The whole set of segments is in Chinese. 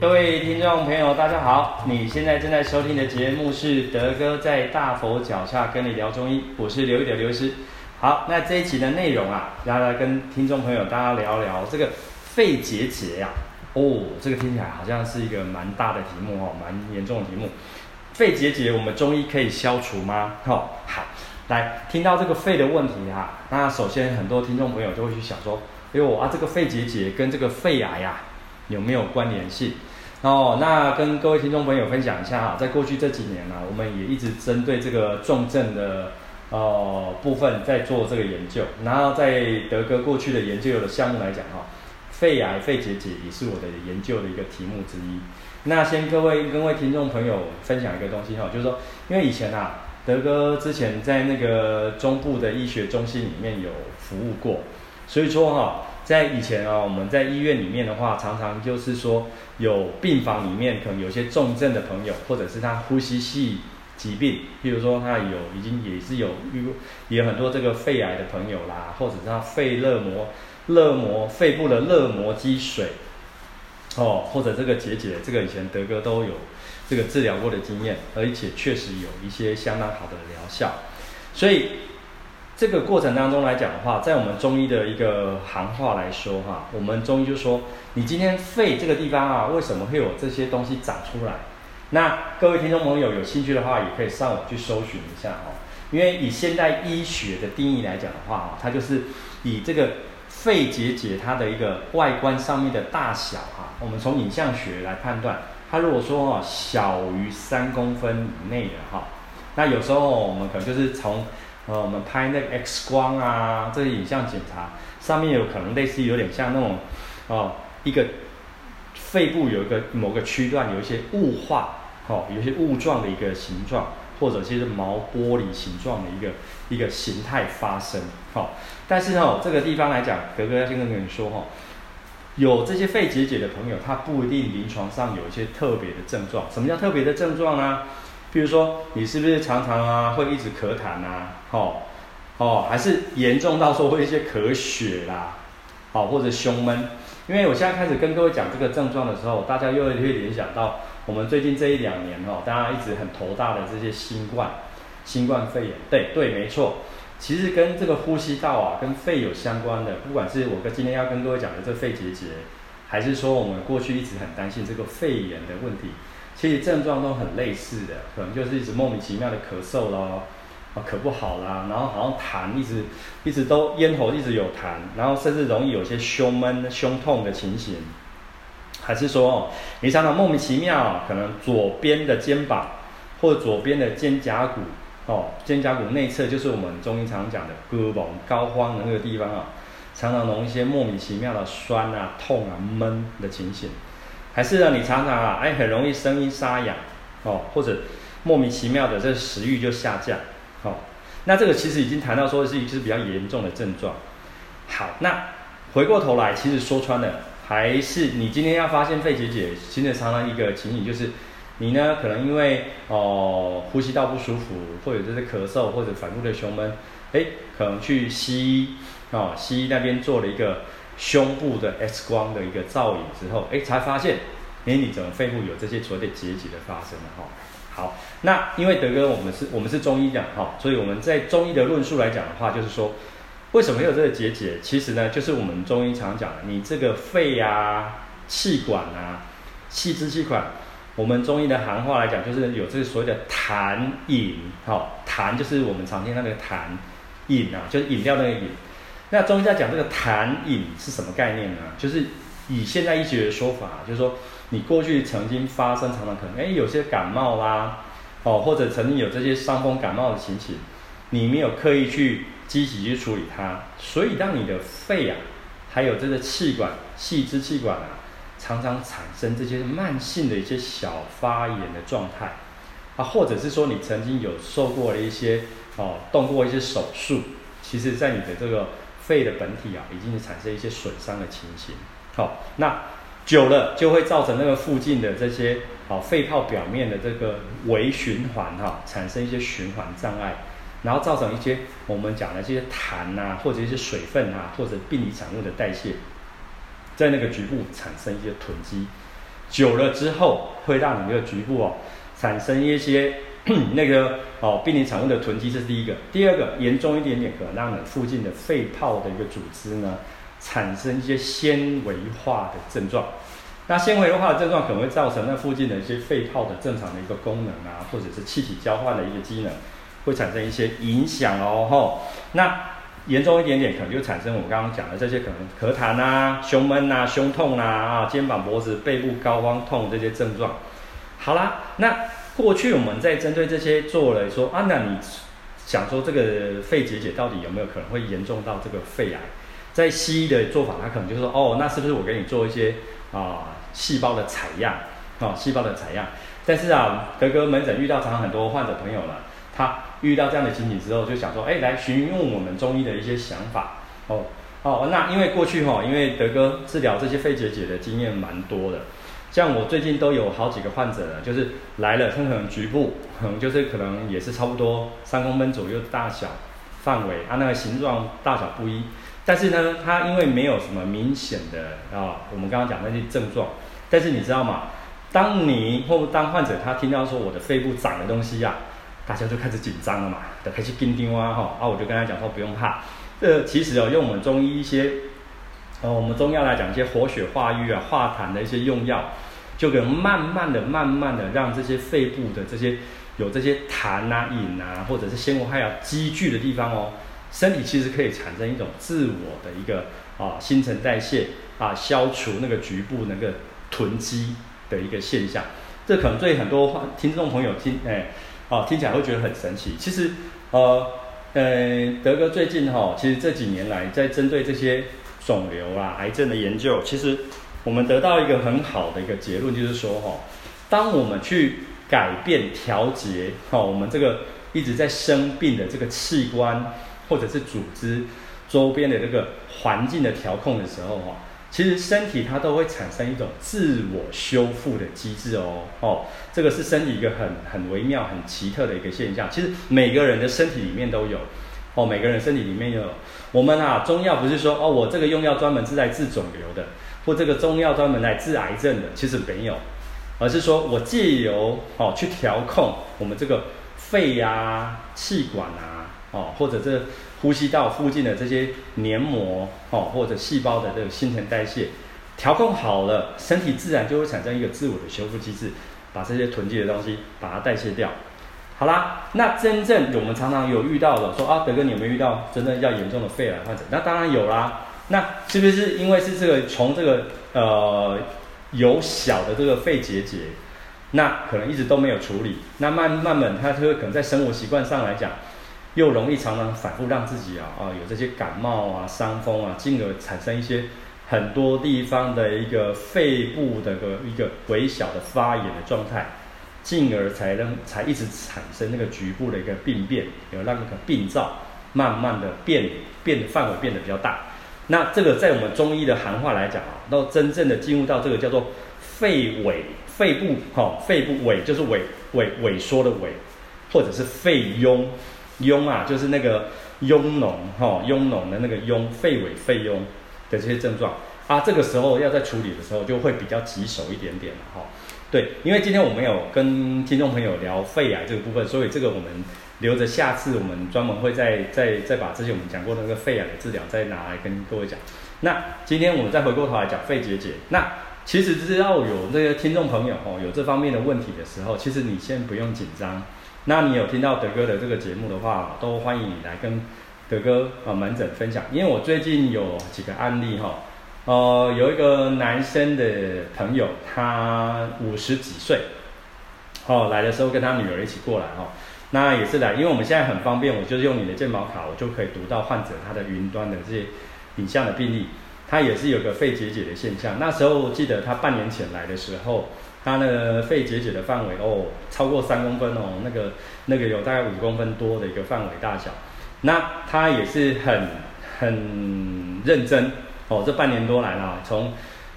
各位听众朋友，大家好！你现在正在收听的节目是德哥在大佛脚下跟你聊中医，我是刘一德刘医师。好，那这一期的内容啊，要来跟听众朋友大家聊聊这个肺结节呀。哦，这个听起来好像是一个蛮大的题目哦，蛮严重的题目。肺结节，我们中医可以消除吗？哦，好，来听到这个肺的问题哈，那首先很多听众朋友就会去想说，哎呦啊，这个肺结节跟这个肺癌呀有没有关联性？哦，那跟各位听众朋友分享一下哈，在过去这几年呢，我们也一直针对这个重症的呃部分在做这个研究，然后在德哥过去的研究的项目来讲哈。肺癌、肺结节也是我的研究的一个题目之一。那先各位各位听众朋友分享一个东西哈，就是说，因为以前啊，德哥之前在那个中部的医学中心里面有服务过，所以说哈，在以前啊，我们在医院里面的话，常常就是说有病房里面可能有些重症的朋友，或者是他呼吸系疾病，譬如说他有已经也是有也有很多这个肺癌的朋友啦，或者是他肺热膜。热膜、肺部的热膜积水，哦，或者这个结节，这个以前德哥都有这个治疗过的经验，而且确实有一些相当好的疗效。所以这个过程当中来讲的话，在我们中医的一个行话来说哈，我们中医就说，你今天肺这个地方啊，为什么会有这些东西长出来？那各位听众朋友有兴趣的话，也可以上网去搜寻一下哦。因为以现代医学的定义来讲的话，它就是以这个。肺结节它的一个外观上面的大小哈，我们从影像学来判断，它如果说哈小于三公分以内的哈，那有时候我们可能就是从呃我们拍那个 X 光啊，这些影像检查上面有可能类似有点像那种哦一个肺部有一个某个区段有一些雾化哦，有一些雾状的一个形状。或者其实毛玻璃形状的一个一个形态发生，好，但是哦，这个地方来讲，格格要先跟你说哈，有这些肺结节的朋友，他不一定临床上有一些特别的症状。什么叫特别的症状呢？比如说，你是不是常常啊会一直咳痰啊？哦哦，还是严重到说会一些咳血啦，好，或者胸闷。因为我现在开始跟各位讲这个症状的时候，大家又会联想到。我们最近这一两年哦，大家一直很头大的这些新冠、新冠肺炎，对对，没错，其实跟这个呼吸道啊、跟肺有相关的，不管是我跟今天要跟各位讲的这肺结节，还是说我们过去一直很担心这个肺炎的问题，其实症状都很类似的，可能就是一直莫名其妙的咳嗽咯，啊咳不好啦，然后好像痰一直一直都咽喉一直有痰，然后甚至容易有些胸闷、胸痛的情形。还是说，你常常莫名其妙，可能左边的肩膀或者左边的肩胛骨哦，肩胛骨内侧就是我们中医常讲的胳膊高肓的那个地方啊，常常容一些莫名其妙的酸啊、痛啊、闷的情形。还是呢，你常常啊，哎，很容易声音沙哑哦，或者莫名其妙的这食欲就下降哦。那这个其实已经谈到说是一是比较严重的症状。好，那回过头来，其实说穿了。还是你今天要发现肺结节，其实常常一个情形就是，你呢可能因为哦、呼吸道不舒服，或者就是咳嗽，或者反复的胸闷，哎，可能去西医哦，西医那边做了一个胸部的 X 光的一个造影之后，哎，才发现，哎，你怎么肺部有这些所谓的结节的发生了哈？好，那因为德哥我们是我们是中医讲哈，所以我们在中医的论述来讲的话，就是说。为什么有这个结节？其实呢，就是我们中医常讲的，你这个肺啊、气管啊、气支气管，我们中医的行话来讲，就是有这个所谓的痰饮。好，痰就是我们常见那个痰饮啊，就是饮料那个饮。那中医在讲这个痰饮是什么概念呢？就是以现代医学的说法，就是说你过去曾经发生常常可能，哎，有些感冒啦，哦，或者曾经有这些伤风感冒的情形，你没有刻意去。积极去处理它，所以当你的肺啊，还有这个气管、细支气管啊，常常产生这些慢性的一些小发炎的状态啊，或者是说你曾经有受过了一些哦，动过一些手术，其实在你的这个肺的本体啊，已经产生一些损伤的情形。好、那久了就会造成那个附近的这些哦肺泡表面的这个微循环哈、产生一些循环障碍。然后造成一些我们讲的这些痰啊，或者一些水分啊，或者病理产物的代谢，在那个局部产生一些囤积，久了之后会让你这个局部哦产生一些 那个哦病理常用的囤积，这是第一个。第二个严重一点点，可能让你附近的肺泡的一个组织呢产生一些纤维化的症状。那纤维化的症状可能会造成那附近的一些肺泡的正常的一个功能啊，或者是气体交换的一个机能，会产生一些影响哦。吼，那严重一点点，可能就产生我刚刚讲的这些可能咳痰啊、胸闷啊、胸痛啊、肩膀、脖子、背部高方痛这些症状。好啦，那过去我们在针对这些做了说啊，那你想说这个肺结节到底有没有可能会严重到这个肺癌？在西医的做法，他可能就说哦，那是不是我给你做一些啊？细胞的采样，啊、哦，细胞的采样，但是啊，德哥门诊遇到常常很多患者朋友呢，他遇到这样的情形之后，就想说，哎，来询问我们中医的一些想法，哦，哦，那因为过去哈、哦，因为德哥治疗这些肺结节的经验蛮多的，像我最近都有好几个患者呢，就是来了，他可能局部，可能就是可能也是差不多三公分左右的大小范围，啊，那个形状大小不一。但是呢，它因为没有什么明显的啊，我们刚刚讲那些症状。但是你知道吗？当你或当患者他听到说我的肺部长的东西呀、大家就开始紧张了嘛，都开始紧张啊哈。啊，我就跟他讲说不用怕，这其实哦，用我们中医一些，呃，我们中药来讲一些活血化瘀啊、化痰的一些用药，就可能慢慢的、慢慢的让这些肺部的这些有这些痰啊、饮啊，或者是纤维化要积聚的地方哦。身体其实可以产生一种自我的一个啊新陈代谢啊，消除那个局部那个囤积的一个现象。这可能对很多听众朋友听哎啊听起来会觉得很神奇。其实呃呃德哥最近哈、哦，其实这几年来在针对这些肿瘤啊、癌症的研究，其实我们得到一个很好的一个结论，就是说哈、哦，当我们去改变调节哈、哦，我们这个一直在生病的这个器官。或者是组织周边的这个环境的调控的时候，哈，其实身体它都会产生一种自我修复的机制哦，哦，这个是身体一个很很微妙、很奇特的一个现象。其实每个人的身体里面都有，哦，每个人身体里面有。我们啊，中药不是说哦，我这个用药专门是来治肿瘤的，或这个中药专门来治癌症的，其实没有，而是说我借由哦去调控我们这个肺呀、啊、气管啊。哦，或者这呼吸道附近的这些黏膜，哦，或者细胞的这个新陈代谢调控好了，身体自然就会产生一个自我的修复机制，把这些囤积的东西把它代谢掉。好啦，那真正我们常常有遇到的，说啊，德哥你有没有遇到真正要严重的肺癌患者？那当然有啦。那是不是因为是这个从这个呃有小的这个肺结节，那可能一直都没有处理，那慢慢慢他就会可能在生活习惯上来讲。又容易常常反复让自己啊啊有这些感冒啊、伤风啊，进而产生一些很多地方的一个肺部的个一个微小的发炎的状态，进而才能才一直产生那个局部的一个病变，有让那个病灶慢慢的变变范围变得比较大。那这个在我们中医的行话来讲啊，到真正的进入到这个叫做肺萎，肺部哈，肺部萎就是萎萎萎缩的萎，或者是肺痈。痈啊，就是那个痈脓哈，痈脓的那个痈，肺痿、肺痈的这些症状啊，这个时候要在处理的时候就会比较棘手一点点了哈。对，因为今天我们有跟听众朋友聊肺癌这个部分，所以这个我们留着下次我们专门会再再再把之前我们讲过的那个肺癌的治疗再拿来跟各位讲。那今天我们再回过头来讲肺结节，那其实只要有那个听众朋友哦有这方面的问题的时候，其实你先不用紧张。那你有听到德哥的这个节目的话，都欢迎你来跟德哥啊门诊分享。因为我最近有几个案例哈，呃，有一个男生的朋友，他五十几岁，哦，来的时候跟他女儿一起过来哈，那也是来，因为我们现在很方便，我就是用你的健保卡，我就可以读到患者他的云端的这些影像的病例，他也是有个肺结节的现象。那时候记得他半年前来的时候。他那个肺结节的范围哦，超过三公分哦，那个那个有大概五公分多的一个范围大小。那他也是很很认真哦，这半年多来了，从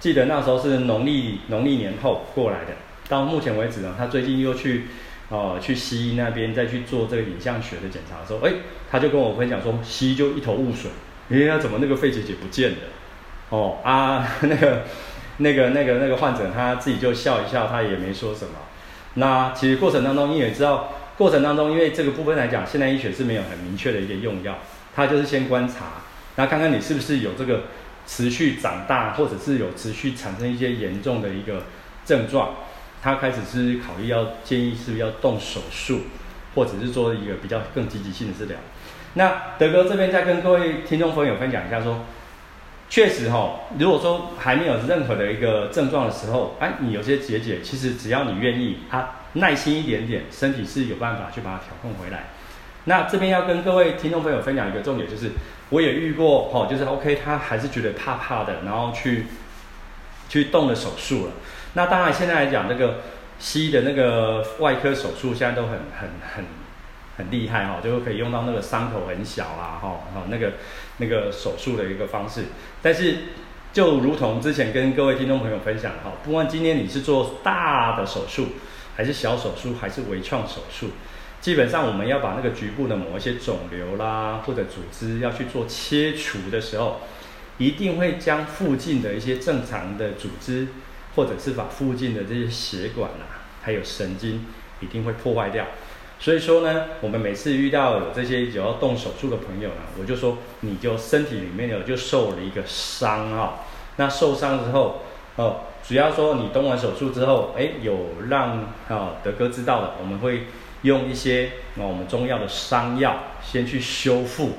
记得那时候是农历农历年后过来的，到目前为止呢，他最近又去哦去西医那边再去做这个影像学的检查的时候，哎，他就跟我分享说，西医就一头雾水，哎呀，怎么那个肺结节不见了？哦啊，那个。那个那个那个患者他自己就笑一笑，他也没说什么。那其实过程当中，你也知道，过程当中，因为这个部分来讲，现代医学是没有很明确的一个用药，他就是先观察，那看看你是不是有这个持续长大，或者是有持续产生一些严重的一个症状，他开始是考虑要建议是不是要动手术，或者是做一个比较更积极性的治疗。那德哥这边再跟各位听众朋友分享一下说。确实哈，如果说还没有任何的一个症状的时候，哎，你有些结节，其实只要你愿意，啊，耐心一点点，身体是有办法去把它调控回来。那这边要跟各位听众朋友分享一个重点，就是我也遇过哈，就是 OK，他还是觉得怕怕的，然后去去动了手术了。那当然现在来讲，那个西医的那个外科手术现在都很很很很厉害哈，就可以用到那个伤口很小啊，哈，哈，那个。那个手术的一个方式，但是就如同之前跟各位听众朋友分享哈，不管今天你是做大的手术，还是小手术，还是微创手术，基本上我们要把那个局部的某一些肿瘤啦，或者组织要去做切除的时候，一定会将附近的一些正常的组织，或者是把附近的这些血管啊，还有神经，一定会破坏掉。所以说呢，我们每次遇到有这些有要动手术的朋友呢，我就说你就身体里面有就受了一个伤啊。那受伤之后，哦，主要说你动完手术之后，哎，有让啊德哥知道的，我们会用一些啊我们中药的伤药先去修复，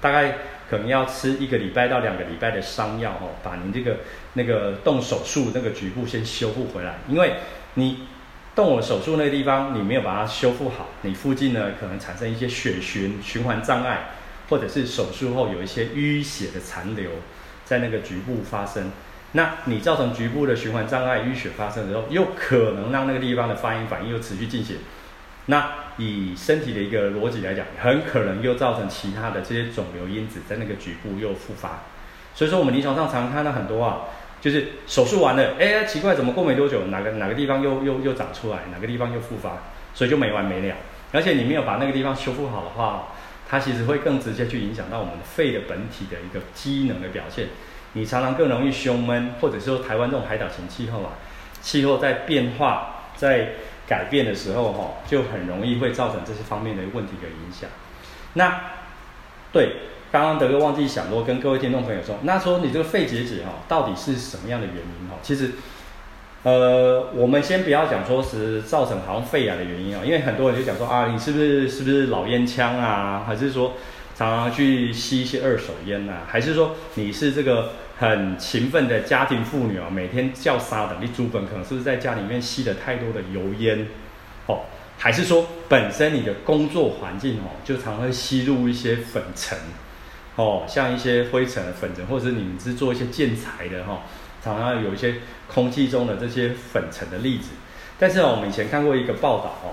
大概可能要吃一个礼拜到两个礼拜的伤药哦，把您这个那个动手术那个局部先修复回来，因为你。动了手术那个地方，你没有把它修复好，你附近呢可能产生一些血循循环障碍，或者是手术后有一些淤血的残留在那个局部发生。那你造成局部的循环障碍、淤血发生的时候，又可能让那个地方的发炎反应又持续进行。那以身体的一个逻辑来讲，很可能又造成其他的这些肿瘤因子在那个局部又复发。所以说，我们临床上常看到很多啊。就是手术完了，哎，奇怪，怎么过没多久，哪个哪个地方又又又长出来，哪个地方又复发，所以就没完没了。而且你没有把那个地方修复好的话，它其实会更直接去影响到我们肺的本体的一个机能的表现。你常常更容易胸闷，或者说台湾这种海岛型气候啊，气候在变化、在改变的时候，哈，就很容易会造成这些方面的问题的影响。那对。刚刚德哥忘记想过跟各位听众朋友说，那说你这个肺结节哈，到底是什么样的原因哈？其实，呃，我们先不要讲说是造成好像肺癌的原因啊，因为很多人就讲说啊，你是不是是不是老烟枪啊，还是说常常去吸一些二手烟啊，还是说你是这个很勤奋的家庭妇女啊，每天叫沙的，你主本可能是不是在家里面吸了太多的油烟，哦，还是说本身你的工作环境哦，就常会吸入一些粉尘。哦，像一些灰尘、粉尘，或者是你们是做一些建材的哈，常常有一些空气中的这些粉尘的粒子。但是哦我们以前看过一个报道哦，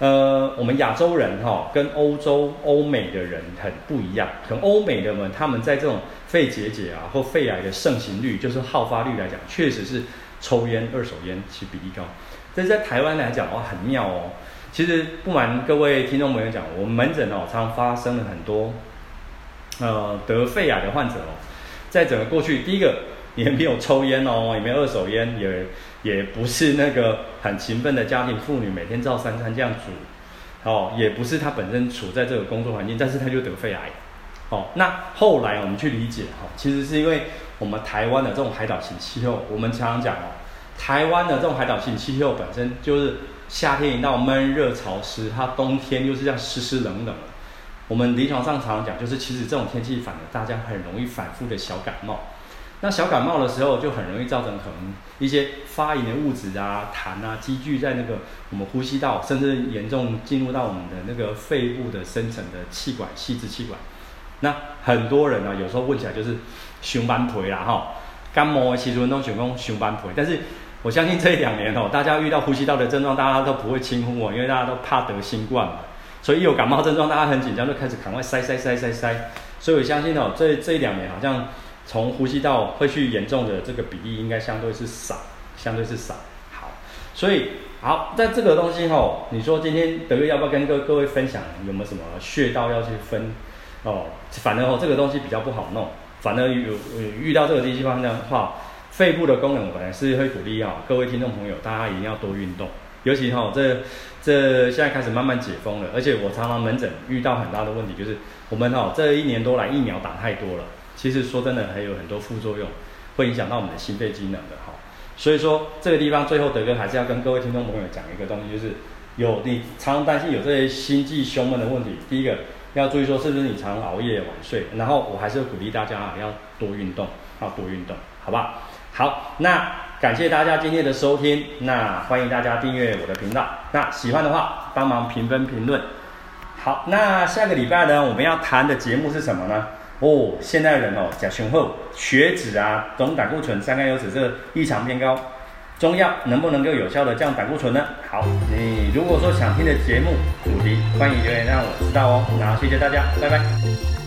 呃，我们亚洲人哈跟欧洲、欧美的人很不一样。可能欧美的人他们在这种肺结节啊或肺癌的盛行率，就是好发率来讲，确实是抽烟、二手烟其比例高。但在台湾来讲的话，很妙哦。其实不瞒各位听众朋友讲，我们门诊哦，常常发生了很多。呃，得肺癌的患者哦，在整个过去，第一个也没有抽烟哦，也没有二手烟，也也不是那个很勤奋的家庭妇女，每天照三餐这样煮，哦，也不是他本身处在这个工作环境，但是他就得肺癌，哦，那后来我们去理解哈，其实是因为我们台湾的这种海岛型气候，我们常常讲哦，台湾的这种海岛型气候本身就是夏天一到闷热潮湿，它冬天又是这样湿湿冷冷。我们临床上常常讲，就是其实这种天气反而大家很容易反复的小感冒。那小感冒的时候，就很容易造成可能一些发炎的物质啊、痰啊积聚在那个我们呼吸道，甚至严重进入到我们的那个肺部的深层的气管、细支气管。那很多人呢、啊，有时候问起来就是胸闷腿啦哈，感冒其实都想讲胸闷腿。但是我相信这一两年哦，大家遇到呼吸道的症状，大家都不会轻忽我，因为大家都怕得新冠嘛。所以一有感冒症状，大家很紧张，就开始赶快塞塞塞塞塞。所以我相信哦，这这一两年好像从呼吸道会去严重的这个比例，应该相对是少，相对是少。好，所以好，在这个东西哦，你说今天德哥要不要跟各各位分享有没有什么穴道要去分？哦，反正哦这个东西比较不好弄，反正有，遇到这个地方的话，肺部的功能，我本来是会鼓励哦各位听众朋友，大家一定要多运动，尤其哈这这现在开始慢慢解封了，而且我常常门诊遇到很大的问题，就是我们哈这一年多来疫苗打太多了，其实说真的还有很多副作用，会影响到我们的心肺机能的哈。所以说这个地方最后德哥还是要跟各位听众朋友讲一个东西，就是有你常常担心有这些心悸胸闷的问题，第一个要注意说是不是你常熬夜晚睡，然后我还是鼓励大家啊要多运动，要多运动，好不好？好，那感谢大家今天的收听，那欢迎大家订阅我的频道，那喜欢的话帮忙评分评论。好，那下个礼拜呢，我们要谈的节目是什么呢？哦，现代人哦，甲雄厚血脂啊，总胆固醇、三甘油脂这异常偏高，中药能不能够有效的降胆固醇呢？好，你如果说想听的节目主题，欢迎留言让我知道哦。那谢谢大家，拜拜。